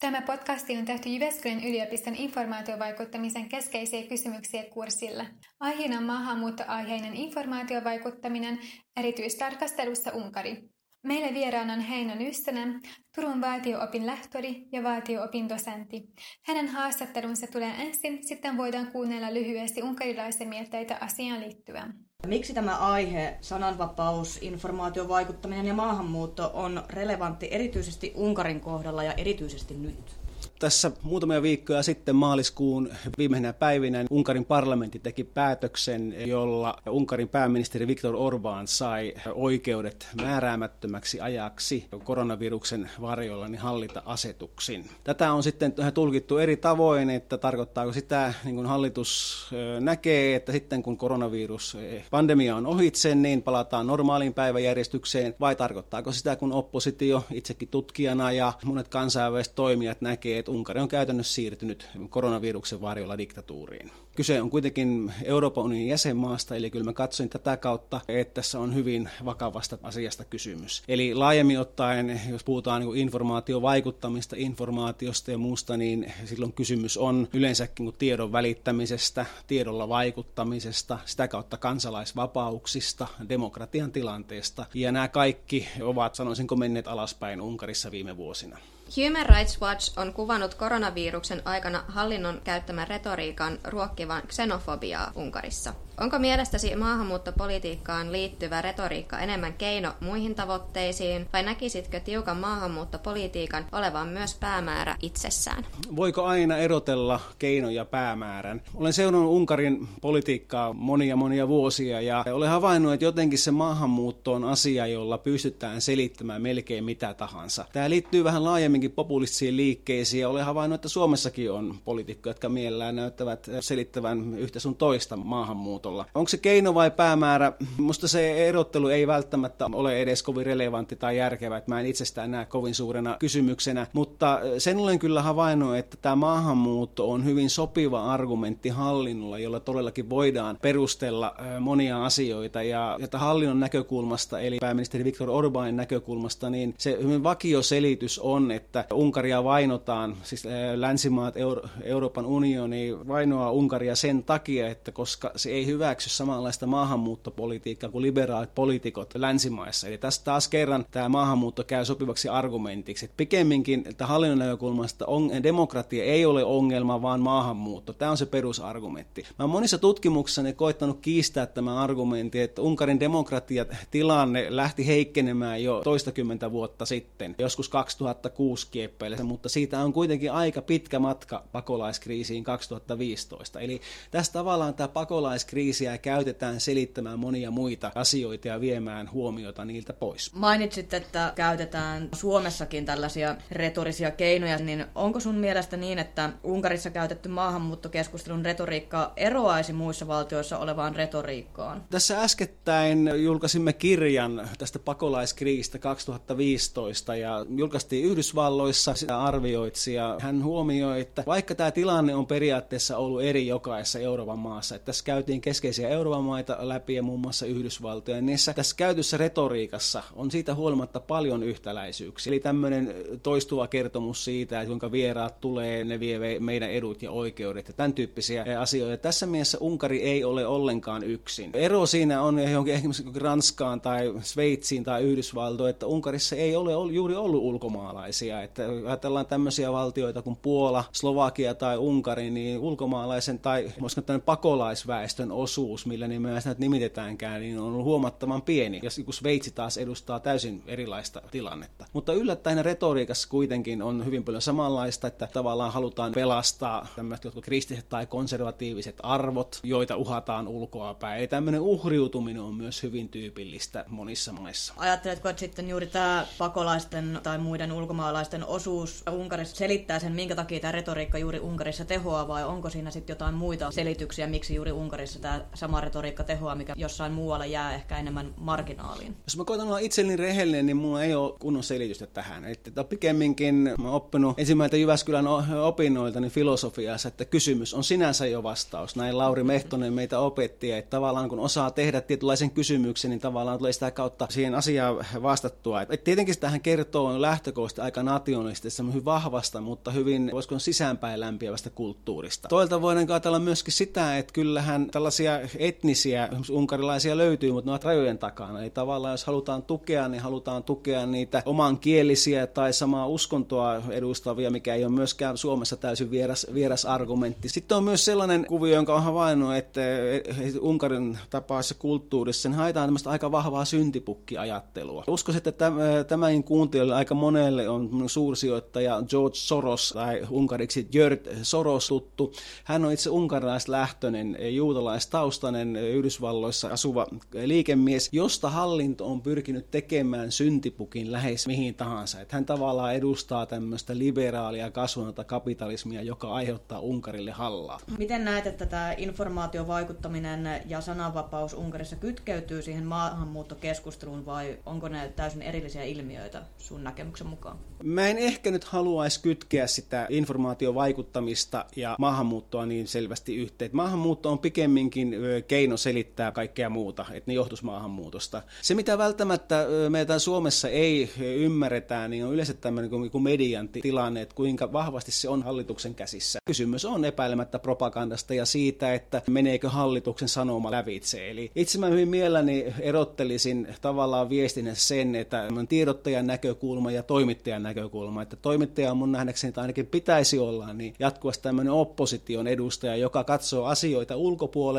Tämä podcasti on tehty Jyväskylän yliopiston informaatiovaikuttamisen keskeisiä kysymyksiä kurssilla. Aiheena on maahanmuuttoaiheinen informaatiovaikuttaminen, erityistarkastelussa Unkari. Meillä vieraana on Heino Nystönä, Turun valtio-opin lehtori ja valtio-opin dosentti. Hänen haastattelunsa tulee ensin, sitten voidaan kuunnella lyhyesti unkarilaisen mielteitä asiaan liittyen. Miksi tämä aihe, sananvapaus, informaatiovaikuttaminen ja maahanmuutto on relevantti erityisesti Unkarin kohdalla ja erityisesti nyt? Tässä muutamia viikkoja sitten maaliskuun viimeisenä päivinä Unkarin parlamentti teki päätöksen, jolla Unkarin pääministeri Viktor Orbán sai oikeudet määräämättömäksi ajaksi koronaviruksen varjolla niin hallita asetuksin. Tätä on sitten tulkittu eri tavoin, että tarkoittaako sitä, niin kuin hallitus näkee, että sitten kun koronavirus pandemia on ohitse, niin palataan normaaliin päiväjärjestykseen, vai tarkoittaako sitä, kun oppositio itsekin tutkijana ja monet kansainväliset toimijat näkee, että Unkari on käytännössä siirtynyt koronaviruksen varjolla diktatuuriin. Kyse on kuitenkin Euroopan unionin jäsenmaasta, eli kyllä mä katsoin tätä kautta, että tässä on hyvin vakavasta asiasta kysymys. Eli laajemmin ottaen, jos puhutaan niin informaatiovaikuttamista, informaatiosta ja muusta, niin silloin kysymys on yleensäkin tiedon välittämisestä, tiedolla vaikuttamisesta, sitä kautta kansalaisvapauksista, demokratian tilanteesta. Ja nämä kaikki ovat, sanoisinko, menneet alaspäin Unkarissa viime vuosina. Human Rights Watch on kuvannut koronaviruksen aikana hallinnon käyttämän retoriikan ruokkivan xenofobiaa Unkarissa. Onko mielestäsi maahanmuuttopolitiikkaan liittyvä retoriikka enemmän keino muihin tavoitteisiin, vai näkisitkö tiukan maahanmuuttopolitiikan olevan myös päämäärä itsessään? Voiko aina erotella keino ja päämäärän? Olen seurannut Unkarin politiikkaa monia monia vuosia ja olen havainnut, että jotenkin se maahanmuutto on asia, jolla pystytään selittämään melkein mitä tahansa. Tämä liittyy vähän laajemminkin populistisiin liikkeisiin ja olen havainnut, että Suomessakin on poliitikkoja, jotka mielellään näyttävät selittävän yhtä sun toista maahanmuuttoa maahanmuutolla. Onko se keino vai päämäärä? Musta se erottelu ei välttämättä ole edes kovin relevantti tai järkevä, että mä en itsestään näe kovin suurena kysymyksenä, mutta sen olen kyllä havainnut, että tämä maahanmuutto on hyvin sopiva argumentti hallinnolla, jolla todellakin voidaan perustella monia asioita ja että hallinnon näkökulmasta, eli pääministeri Viktor Orbanin näkökulmasta, niin se hyvin vakioselitys on, että Unkaria vainotaan, siis länsimaat, Euro- Euroopan unioni vainoaa Unkaria sen takia, että koska se ei hyväksy samanlaista maahanmuuttopolitiikkaa kuin liberaalit poliitikot länsimaissa. Eli tässä taas kerran tämä maahanmuutto käy sopivaksi argumentiksi. Että pikemminkin että hallinnon näkökulmasta on, demokratia ei ole ongelma, vaan maahanmuutto. Tämä on se perusargumentti. Mä olen monissa tutkimuksissa koittanut kiistää tämän argumentin, että Unkarin demokratiatilanne lähti heikkenemään jo toistakymmentä vuotta sitten, joskus 2006 kieppeillä, mutta siitä on kuitenkin aika pitkä matka pakolaiskriisiin 2015. Eli tässä tavallaan tämä pakolaiskriisi kriisiä käytetään selittämään monia muita asioita ja viemään huomiota niiltä pois. Mainitsit, että käytetään Suomessakin tällaisia retorisia keinoja, niin onko sun mielestä niin, että Unkarissa käytetty maahanmuuttokeskustelun retoriikka eroaisi muissa valtioissa olevaan retoriikkaan? Tässä äskettäin julkaisimme kirjan tästä pakolaiskriisistä 2015 ja julkaistiin Yhdysvalloissa sitä arvioitsija. Hän huomioi, että vaikka tämä tilanne on periaatteessa ollut eri jokaisessa Euroopan maassa, että tässä käytiin keskeisiä Euroopan maita läpi ja muun muassa Yhdysvaltoja. Niissä tässä käytössä retoriikassa on siitä huolimatta paljon yhtäläisyyksiä. Eli tämmöinen toistuva kertomus siitä, että kuinka vieraat tulee, ne vie meidän edut ja oikeudet ja tämän tyyppisiä asioita. Tässä mielessä Unkari ei ole ollenkaan yksin. Ero siinä on johonkin esimerkiksi Ranskaan tai Sveitsiin tai Yhdysvaltoihin, että Unkarissa ei ole juuri ollut ulkomaalaisia. Että ajatellaan tämmöisiä valtioita kuin Puola, Slovakia tai Unkari, niin ulkomaalaisen tai pakolaisväestön osuus, millä nimellä sitä nimitetäänkään, niin on ollut huomattavan pieni. Ja kun Sveitsi taas edustaa täysin erilaista tilannetta. Mutta yllättäen retoriikassa kuitenkin on hyvin paljon samanlaista, että tavallaan halutaan pelastaa tämmöiset jotkut kristilliset tai konservatiiviset arvot, joita uhataan ulkoapäin. Eli tämmöinen uhriutuminen on myös hyvin tyypillistä monissa maissa. Ajatteletko, että sitten juuri tämä pakolaisten tai muiden ulkomaalaisten osuus Unkarissa selittää sen, minkä takia tämä retoriikka juuri Unkarissa tehoaa, vai onko siinä sitten jotain muita selityksiä, miksi juuri Unkarissa tämä sama retoriikka tehoa, mikä jossain muualla jää ehkä enemmän marginaaliin? Jos mä koitan olla itselleni rehellinen, niin mulla ei ole kunnon selitystä tähän. Että pikemminkin mä oppinut ensimmäiltä Jyväskylän opinnoilta niin filosofiassa, että kysymys on sinänsä jo vastaus. Näin Lauri Mehtonen meitä opetti, että tavallaan kun osaa tehdä tietynlaisen kysymyksen, niin tavallaan tulee sitä kautta siihen asiaan vastattua. Et tietenkin tähän kertoo lähtökohtaisesti aika nationalistista, hyvin vahvasta, mutta hyvin, voisiko sisäänpäin lämpiävästä kulttuurista. Toilta voidaan ajatella myöskin sitä, että kyllähän tällaisia etnisiä unkarilaisia löytyy, mutta ne ovat rajojen takana. Eli tavallaan jos halutaan tukea, niin halutaan tukea niitä omankielisiä tai samaa uskontoa edustavia, mikä ei ole myöskään Suomessa täysin vieras, vieras argumentti. Sitten on myös sellainen kuvio, jonka on havainnut, että Unkarin tapaisessa kulttuurissa niin haetaan tämmöistä aika vahvaa syntipukkiajattelua. Uskoisin, että tämän kuuntelijoille aika monelle on suursijoittaja George Soros tai unkariksi Jörg Soros tuttu. Hän on itse unkarilaislähtöinen, juutalaistaustainen Yhdysvalloissa asuva liikemies, josta hallinto on pyrkinyt tekemään syntipukin lähes mihin tahansa. Että hän tavallaan edustaa tämmöistä liberaalia kasvunata kapitalismia, joka aiheuttaa Unkarille hallaa. Miten näet, että tämä informaatiovaikuttaminen ja sananvapaus Unkarissa kytkeytyy siihen maahanmuuttokeskusteluun vai onko ne täysin erillisiä ilmiöitä sun näkemyksen mukaan? Mä en ehkä nyt haluaisi kytkeä sitä informaatiovaikuttamista ja maahanmuuttoa niin selvästi yhteen. Maahanmuutto on pikemminkin keino selittää kaikkea muuta, että ne johtuisi maahanmuutosta. Se, mitä välttämättä meitä Suomessa ei ymmärretä, niin on yleensä tämmöinen kuin median tilanne, että kuinka vahvasti se on hallituksen käsissä. Kysymys on epäilemättä propagandasta ja siitä, että meneekö hallituksen sanoma lävitse. Eli itse mä hyvin mielelläni erottelisin tavallaan viestinä sen, että tiedottajan näkökulma ja toimittajan näkökulma, että toimittaja on mun nähdäkseni, että ainakin pitäisi olla, niin jatkuvasti tämmöinen opposition edustaja, joka katsoo asioita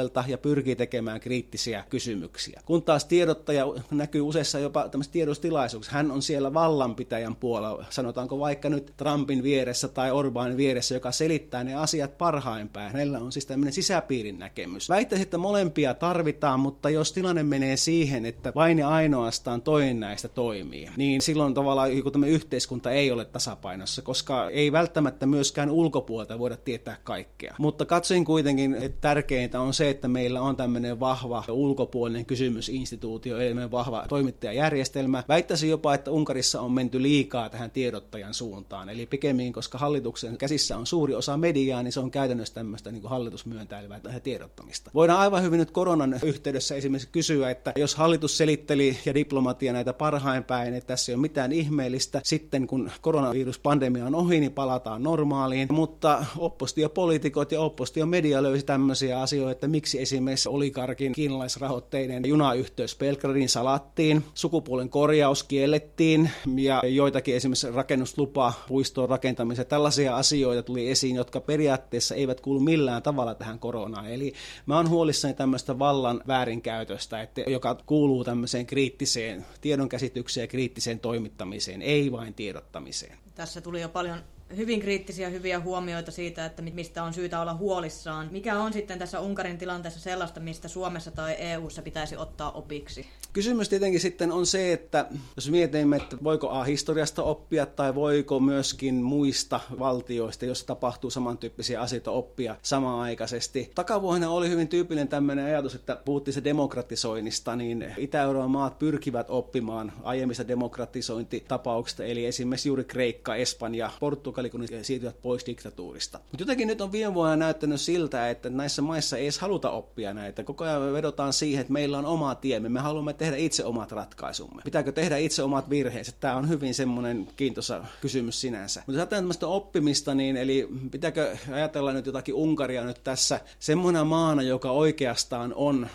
ulkopuolelta ja pyrkii tekemään kriittisiä kysymyksiä. Kun taas tiedottaja näkyy useissa jopa tämmöisissä tiedostilaisuuksissa, hän on siellä vallanpitäjän puolella, sanotaanko vaikka nyt Trumpin vieressä tai Orbanin vieressä, joka selittää ne asiat parhain päin. Hänellä on siis tämmöinen sisäpiirin näkemys. Väittäisin, että molempia tarvitaan, mutta jos tilanne menee siihen, että vain ja ainoastaan toinen näistä toimii, niin silloin tavallaan joku yhteiskunta ei ole tasapainossa, koska ei välttämättä myöskään ulkopuolelta voida tietää kaikkea. Mutta katsoin kuitenkin, että tärkeintä on se, että meillä on tämmöinen vahva ulkopuolinen kysymysinstituutio, eli vahva toimittajajärjestelmä. Väittäisin jopa, että Unkarissa on menty liikaa tähän tiedottajan suuntaan. Eli pikemmin, koska hallituksen käsissä on suuri osa mediaa, niin se on käytännössä tämmöistä niin hallitusmyöntäilevää tiedottamista. Voidaan aivan hyvin nyt koronan yhteydessä esimerkiksi kysyä, että jos hallitus selitteli ja diplomatia näitä parhain päin, että tässä ei ole mitään ihmeellistä, sitten kun koronaviruspandemia on ohi, niin palataan normaaliin. Mutta oppositiopoliitikot ja oppositiomedia löysi tämmöisiä asioita, että miksi esimerkiksi olikarkin kiinalaisrahoitteinen junayhteys Belgradin salattiin, sukupuolen korjaus kiellettiin ja joitakin esimerkiksi rakennuslupa puistoon rakentamisen. Tällaisia asioita tuli esiin, jotka periaatteessa eivät kuulu millään tavalla tähän koronaan. Eli mä oon huolissani tämmöistä vallan väärinkäytöstä, että, joka kuuluu tämmöiseen kriittiseen tiedonkäsitykseen ja kriittiseen toimittamiseen, ei vain tiedottamiseen. Tässä tuli jo paljon hyvin kriittisiä hyviä huomioita siitä, että mistä on syytä olla huolissaan. Mikä on sitten tässä Unkarin tilanteessa sellaista, mistä Suomessa tai EU:ssa pitäisi ottaa opiksi? Kysymys tietenkin sitten on se, että jos mietimme, että voiko A historiasta oppia tai voiko myöskin muista valtioista, jos tapahtuu samantyyppisiä asioita oppia samanaikaisesti. Takavuosina oli hyvin tyypillinen tämmöinen ajatus, että puhuttiin se demokratisoinnista, niin Itä-Euroopan maat pyrkivät oppimaan aiemmista demokratisointitapauksista, eli esimerkiksi juuri Kreikka, Espanja, Portugal, Portugali, kun ne siirtyvät pois diktatuurista. Mutta jotenkin nyt on viime vuonna näyttänyt siltä, että näissä maissa ei edes haluta oppia näitä. Koko ajan vedotaan siihen, että meillä on oma tiemme, me haluamme tehdä itse omat ratkaisumme. Pitääkö tehdä itse omat virheensä? Tämä on hyvin semmoinen kiintoisa kysymys sinänsä. Mutta jos ajatellaan tämmöistä oppimista, niin eli pitääkö ajatella nyt jotakin Unkaria nyt tässä semmoinen maana, joka oikeastaan on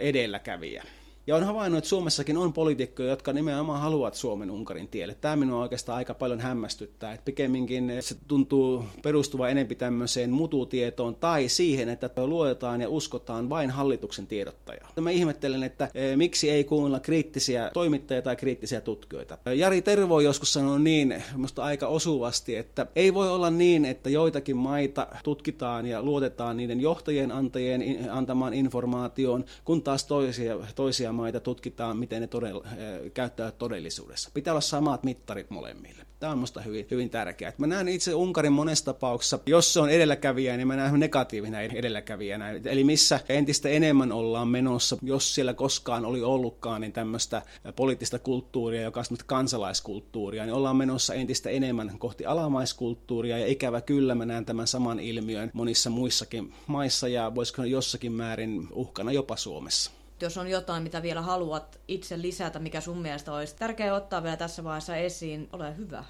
edelläkävijä. Ja on havainnut, että Suomessakin on poliitikkoja, jotka nimenomaan haluavat Suomen Unkarin tielle. Tämä minua oikeastaan aika paljon hämmästyttää, että pikemminkin se tuntuu perustuva enempi tämmöiseen mututietoon tai siihen, että luotetaan ja uskotaan vain hallituksen tiedottajaa. Mä ihmettelen, että e, miksi ei kuunnella kriittisiä toimittajia tai kriittisiä tutkijoita. Jari Tervo joskus sanoi niin, minusta aika osuvasti, että ei voi olla niin, että joitakin maita tutkitaan ja luotetaan niiden johtajien antajien antamaan informaatioon, kun taas toisia, toisia maita tutkitaan, miten ne todella, käyttävät todellisuudessa. Pitää olla samat mittarit molemmille. Tämä on minusta hyvin, hyvin tärkeää. Mä näen itse Unkarin monessa tapauksessa, jos se on edelläkävijä, niin mä näen negatiivisena edelläkävijänä. Eli missä entistä enemmän ollaan menossa, jos siellä koskaan oli ollutkaan, niin tämmöistä poliittista kulttuuria, joka on kansalaiskulttuuria, niin ollaan menossa entistä enemmän kohti alamaiskulttuuria, ja ikävä kyllä mä näen tämän saman ilmiön monissa muissakin maissa, ja voisiko jossakin määrin uhkana jopa Suomessa jos on jotain, mitä vielä haluat itse lisätä, mikä sun mielestä olisi tärkeää ottaa vielä tässä vaiheessa esiin, ole hyvä.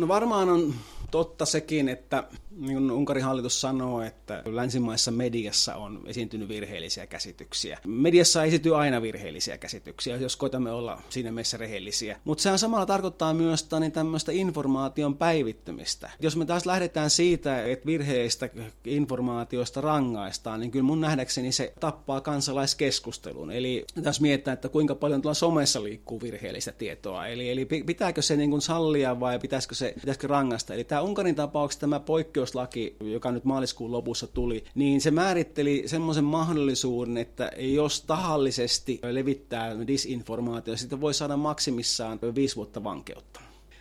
No varmaan on totta sekin, että niin Unkarin hallitus sanoo, että länsimaissa mediassa on esiintynyt virheellisiä käsityksiä. Mediassa esiintyy aina virheellisiä käsityksiä, jos koitamme olla siinä mielessä rehellisiä. Mutta sehän samalla tarkoittaa myös niin tämmöistä informaation päivittämistä. Jos me taas lähdetään siitä, että virheistä informaatioista rangaistaan, niin kyllä mun nähdäkseni se tappaa kansalaiskeskustelun. Eli tässä mietitään, että kuinka paljon tuolla somessa liikkuu virheellistä tietoa. Eli, eli pitääkö se niin sallia vai pitäisikö se pitäisikö rangaista. Eli tämä Unkarin tapauksessa tämä poikkeuslaki, joka nyt maaliskuun lopussa tuli, niin se määritteli semmoisen mahdollisuuden, että jos tahallisesti levittää disinformaatio, sitten voi saada maksimissaan viisi vuotta vankeutta.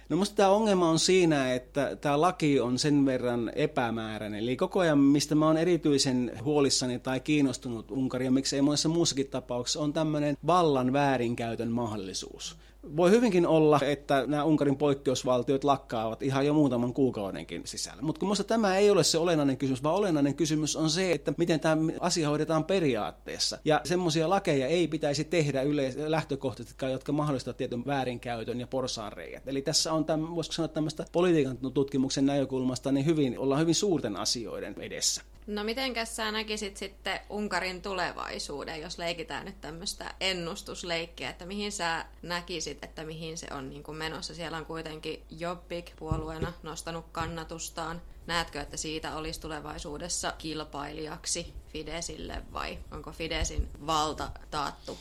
No musta tämä ongelma on siinä, että tämä laki on sen verran epämääräinen. Eli koko ajan, mistä mä oon erityisen huolissani tai kiinnostunut Unkaria, miksei monessa muussakin tapauksessa, on tämmöinen vallan väärinkäytön mahdollisuus. Voi hyvinkin olla, että nämä Unkarin poikkeusvaltiot lakkaavat ihan jo muutaman kuukaudenkin sisällä. Mutta kun tämä ei ole se olennainen kysymys, vaan olennainen kysymys on se, että miten tämä asia hoidetaan periaatteessa. Ja semmoisia lakeja ei pitäisi tehdä yleis- lähtökohtaisesti, jotka mahdollistavat tietyn väärinkäytön ja porsaanreijät. Eli tässä on, tämän, voisiko sanoa tämmöistä politiikan tutkimuksen näkökulmasta, niin hyvin, ollaan hyvin suurten asioiden edessä. No mitenkäs sä näkisit sitten Unkarin tulevaisuuden, jos leikitään nyt tämmöistä ennustusleikkiä, että mihin sä näkisit, että mihin se on niin kuin menossa? Siellä on kuitenkin Jobbik puolueena nostanut kannatustaan. Näetkö, että siitä olisi tulevaisuudessa kilpailijaksi Fidesille vai onko Fidesin valta taattu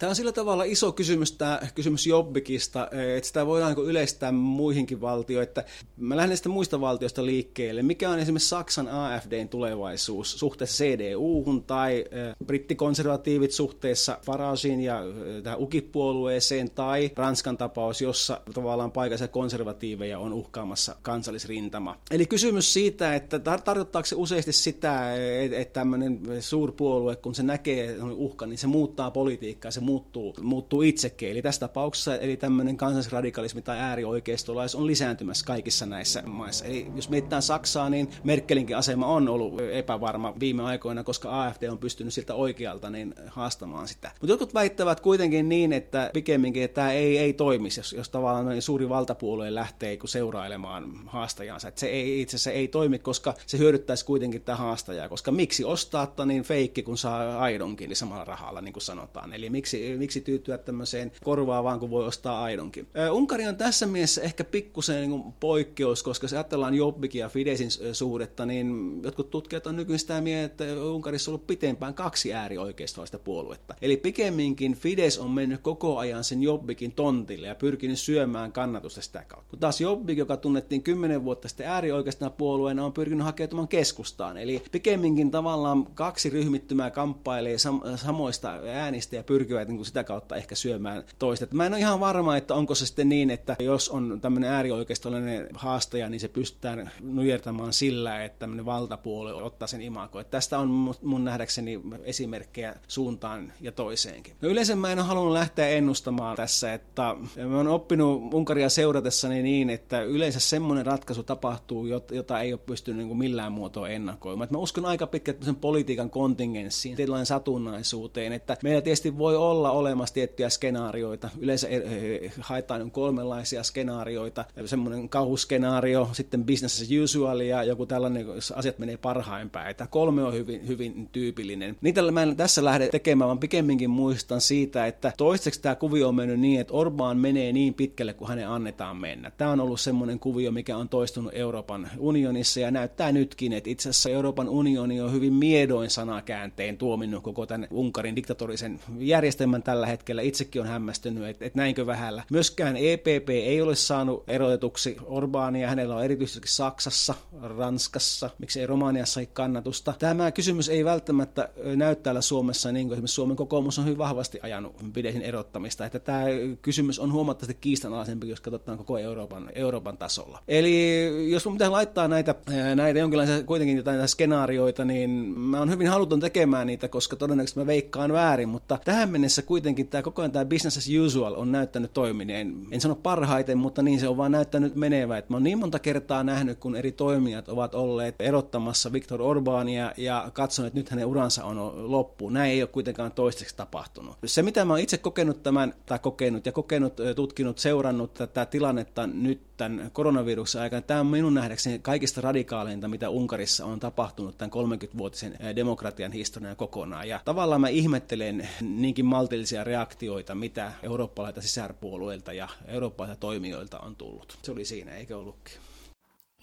Tämä on sillä tavalla iso kysymys, tämä kysymys Jobbikista, että sitä voidaan yleistää muihinkin valtioihin. Että mä lähden sitä muista valtioista liikkeelle. Mikä on esimerkiksi Saksan AFDn tulevaisuus suhteessa CDU-hun tai brittikonservatiivit suhteessa Faragein ja tähän UKIP-puolueeseen tai Ranskan tapaus, jossa tavallaan paikallisia konservatiiveja on uhkaamassa kansallisrintama. Eli kysymys siitä, että tarkoittaako se useasti sitä, että tämmöinen suurpuolue, kun se näkee uhka, niin se muuttaa politiikkaa, se muuttuu, muuttuu itsekin. Eli tässä tapauksessa eli tämmöinen kansallisradikalismi tai äärioikeistolais on lisääntymässä kaikissa näissä maissa. Eli jos mietitään Saksaa, niin Merkelinkin asema on ollut epävarma viime aikoina, koska AFD on pystynyt siltä oikealta niin haastamaan sitä. Mutta jotkut väittävät kuitenkin niin, että pikemminkin että tämä ei, ei toimisi, jos, jos tavallaan niin suuri valtapuolue lähtee seurailemaan haastajansa. Että se ei, itse asiassa ei toimi, koska se hyödyttäisi kuitenkin tätä haastajaa, koska miksi ostaa niin feikki, kun saa aidonkin niin samalla rahalla, niin kuin sanotaan. Eli miksi miksi, tyytyä tämmöiseen korvaavaan, kun voi ostaa aidonkin. Unkari on tässä mielessä ehkä pikkusen niin poikkeus, koska jos ajatellaan Jobbikin ja Fidesin suhdetta, niin jotkut tutkijat on nykyään sitä mieltä, että Unkarissa on ollut pitempään kaksi äärioikeistolaista puoluetta. Eli pikemminkin Fides on mennyt koko ajan sen Jobbikin tontille ja pyrkinyt syömään kannatusta sitä kautta. Kun taas Jobbik, joka tunnettiin kymmenen vuotta sitten äärioikeistona puolueena, on pyrkinyt hakeutumaan keskustaan. Eli pikemminkin tavallaan kaksi ryhmittymää kamppailee sam- samoista äänistä ja pyrkivät niin kuin sitä kautta ehkä syömään toista. Mä en ole ihan varma, että onko se sitten niin, että jos on tämmöinen äärioikeistolainen haastaja, niin se pystytään nujertamaan sillä, että tämmöinen valtapuoli ottaa sen imako. Että tästä on mun nähdäkseni esimerkkejä suuntaan ja toiseenkin. No yleensä mä en ole halunnut lähteä ennustamaan tässä, että mä oon oppinut Unkaria seuratessani niin, että yleensä semmoinen ratkaisu tapahtuu, jota ei ole pystynyt niin kuin millään muotoa ennakoimaan. Mä uskon aika pitkälti sen politiikan kontingenssiin, tietynlainen satunnaisuuteen, että meillä tietysti voi olla olla olemassa tiettyjä skenaarioita. Yleensä eh, eh, haetaan kolmenlaisia skenaarioita. Semmoinen kauhuskenaario, sitten business as usual ja joku tällainen, jos asiat menee parhain päin. Tämä kolme on hyvin, hyvin tyypillinen. Niitä mä en tässä lähde tekemään, vaan pikemminkin muistan siitä, että toistaiseksi tämä kuvio on mennyt niin, että Orbán menee niin pitkälle, kuin hänen annetaan mennä. Tämä on ollut semmoinen kuvio, mikä on toistunut Euroopan unionissa ja näyttää nytkin, että itse asiassa Euroopan unioni on hyvin miedoin sanakääntein tuominnut koko tämän Unkarin diktatorisen järjestelmän järjestelmän tällä hetkellä. Itsekin on hämmästynyt, että, että näinkö vähällä. Myöskään EPP ei ole saanut erotetuksi Orbania. Hänellä on erityisesti Saksassa, Ranskassa, miksi ei Romaniassa ei kannatusta. Tämä kysymys ei välttämättä näy täällä Suomessa, niin kuin esimerkiksi Suomen kokoomus on hyvin vahvasti ajanut Fidesin erottamista. Että tämä kysymys on huomattavasti kiistanalaisempi, jos katsotaan koko Euroopan, Euroopan tasolla. Eli jos mun pitää laittaa näitä, näitä jonkinlaisia kuitenkin jotain skenaarioita, niin mä oon hyvin haluton tekemään niitä, koska todennäköisesti mä veikkaan väärin, mutta tähän mennessä kuitenkin tämä koko ajan tämä business as usual on näyttänyt toimineen. En sano parhaiten, mutta niin se on vaan näyttänyt menevä. Että mä oon niin monta kertaa nähnyt, kun eri toimijat ovat olleet erottamassa Viktor Orbania ja katsonut, että nyt hänen uransa on loppu. Näin ei ole kuitenkaan toistaiseksi tapahtunut. Se, mitä mä oon itse kokenut tämän, tai kokenut ja kokenut, tutkinut, seurannut tätä tilannetta nyt tämän koronaviruksen aikana, tämä on minun nähdäkseni kaikista radikaaleinta, mitä Unkarissa on tapahtunut tämän 30-vuotisen demokratian historian kokonaan. Ja tavallaan mä ihmettelen niinkin maltillisia reaktioita, mitä eurooppalaisilta sisärpuolueilta ja eurooppalaisilta toimijoilta on tullut. Se oli siinä, eikö ollutkin?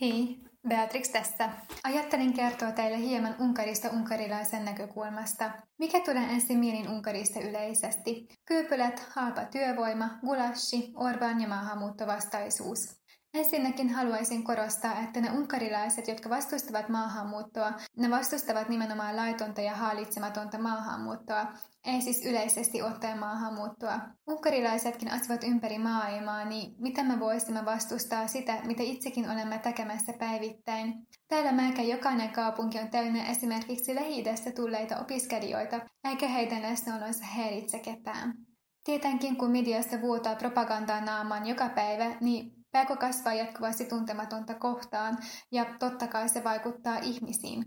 Hei, Beatrix tässä. Ajattelin kertoa teille hieman Unkarista unkarilaisen näkökulmasta. Mikä tulee ensin mielin Unkarista yleisesti? Kyypylät, halpa työvoima, gulashi, Orban ja maahanmuuttovastaisuus. Ensinnäkin haluaisin korostaa, että ne unkarilaiset, jotka vastustavat maahanmuuttoa, ne vastustavat nimenomaan laitonta ja hallitsematonta maahanmuuttoa, ei siis yleisesti ottaen maahanmuuttoa. Unkarilaisetkin asuvat ympäri maailmaa, niin mitä me voisimme vastustaa sitä, mitä itsekin olemme tekemässä päivittäin? Täällä melkein jokainen kaupunki on täynnä esimerkiksi lähi tulleita opiskelijoita, eikä heidän läsnäolonsa häiritse ketään. Tietenkin kun mediasta vuotaa propagandaa naamaan joka päivä, niin Pelko kasvaa jatkuvasti tuntematonta kohtaan ja totta kai se vaikuttaa ihmisiin.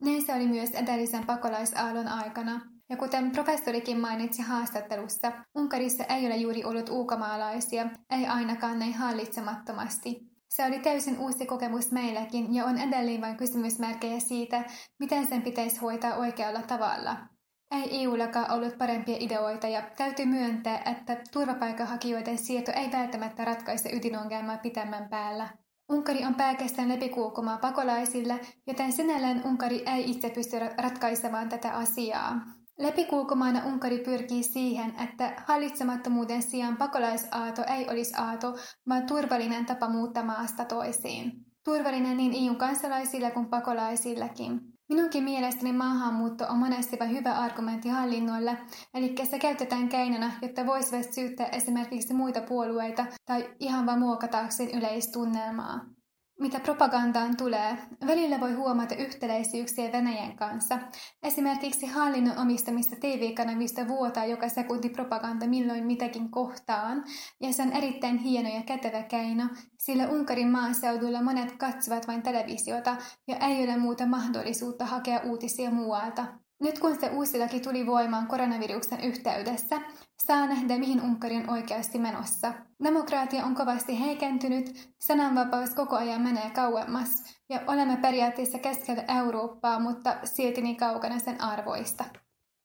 Näin se oli myös edellisen pakolaisaallon aikana. Ja kuten professorikin mainitsi haastattelussa, Unkarissa ei ole juuri ollut ulkomaalaisia, ei ainakaan näin hallitsemattomasti. Se oli täysin uusi kokemus meillekin ja on edelleen vain kysymysmerkkejä siitä, miten sen pitäisi hoitaa oikealla tavalla. Ei EUllakaan ollut parempia ideoita ja täytyy myöntää, että turvapaikanhakijoiden siirto ei välttämättä ratkaise ydinongelmaa pitemmän päällä. Unkari on pelkästään läpikulkumaa pakolaisille, joten sinällään Unkari ei itse pysty ratkaisemaan tätä asiaa. Läpikulkumaana Unkari pyrkii siihen, että hallitsemattomuuden sijaan pakolaisaato ei olisi aato, vaan turvallinen tapa muuttaa maasta toisiin. Turvallinen niin EUn kansalaisille kuin pakolaisillekin. Minunkin mielestäni maahanmuutto on monesti vain hyvä argumentti hallinnoille, eli se käytetään keinona, jotta voisivat syyttää esimerkiksi muita puolueita tai ihan vain muokataakseen yleistunnelmaa. Mitä propagandaan tulee, välillä voi huomata yhtäläisyyksiä Venäjän kanssa. Esimerkiksi hallinnon omistamista TV-kanavista vuotaa joka sekunti propaganda milloin mitäkin kohtaan, ja se on erittäin hieno ja kätevä keino, sillä Unkarin maaseudulla monet katsovat vain televisiota ja ei ole muuta mahdollisuutta hakea uutisia muualta. Nyt kun se uusi laki tuli voimaan koronaviruksen yhteydessä, saa nähdä mihin Unkari on oikeasti menossa. Demokraatia on kovasti heikentynyt, sananvapaus koko ajan menee kauemmas ja olemme periaatteessa keskellä Eurooppaa, mutta silti niin kaukana sen arvoista.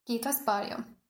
Kiitos paljon.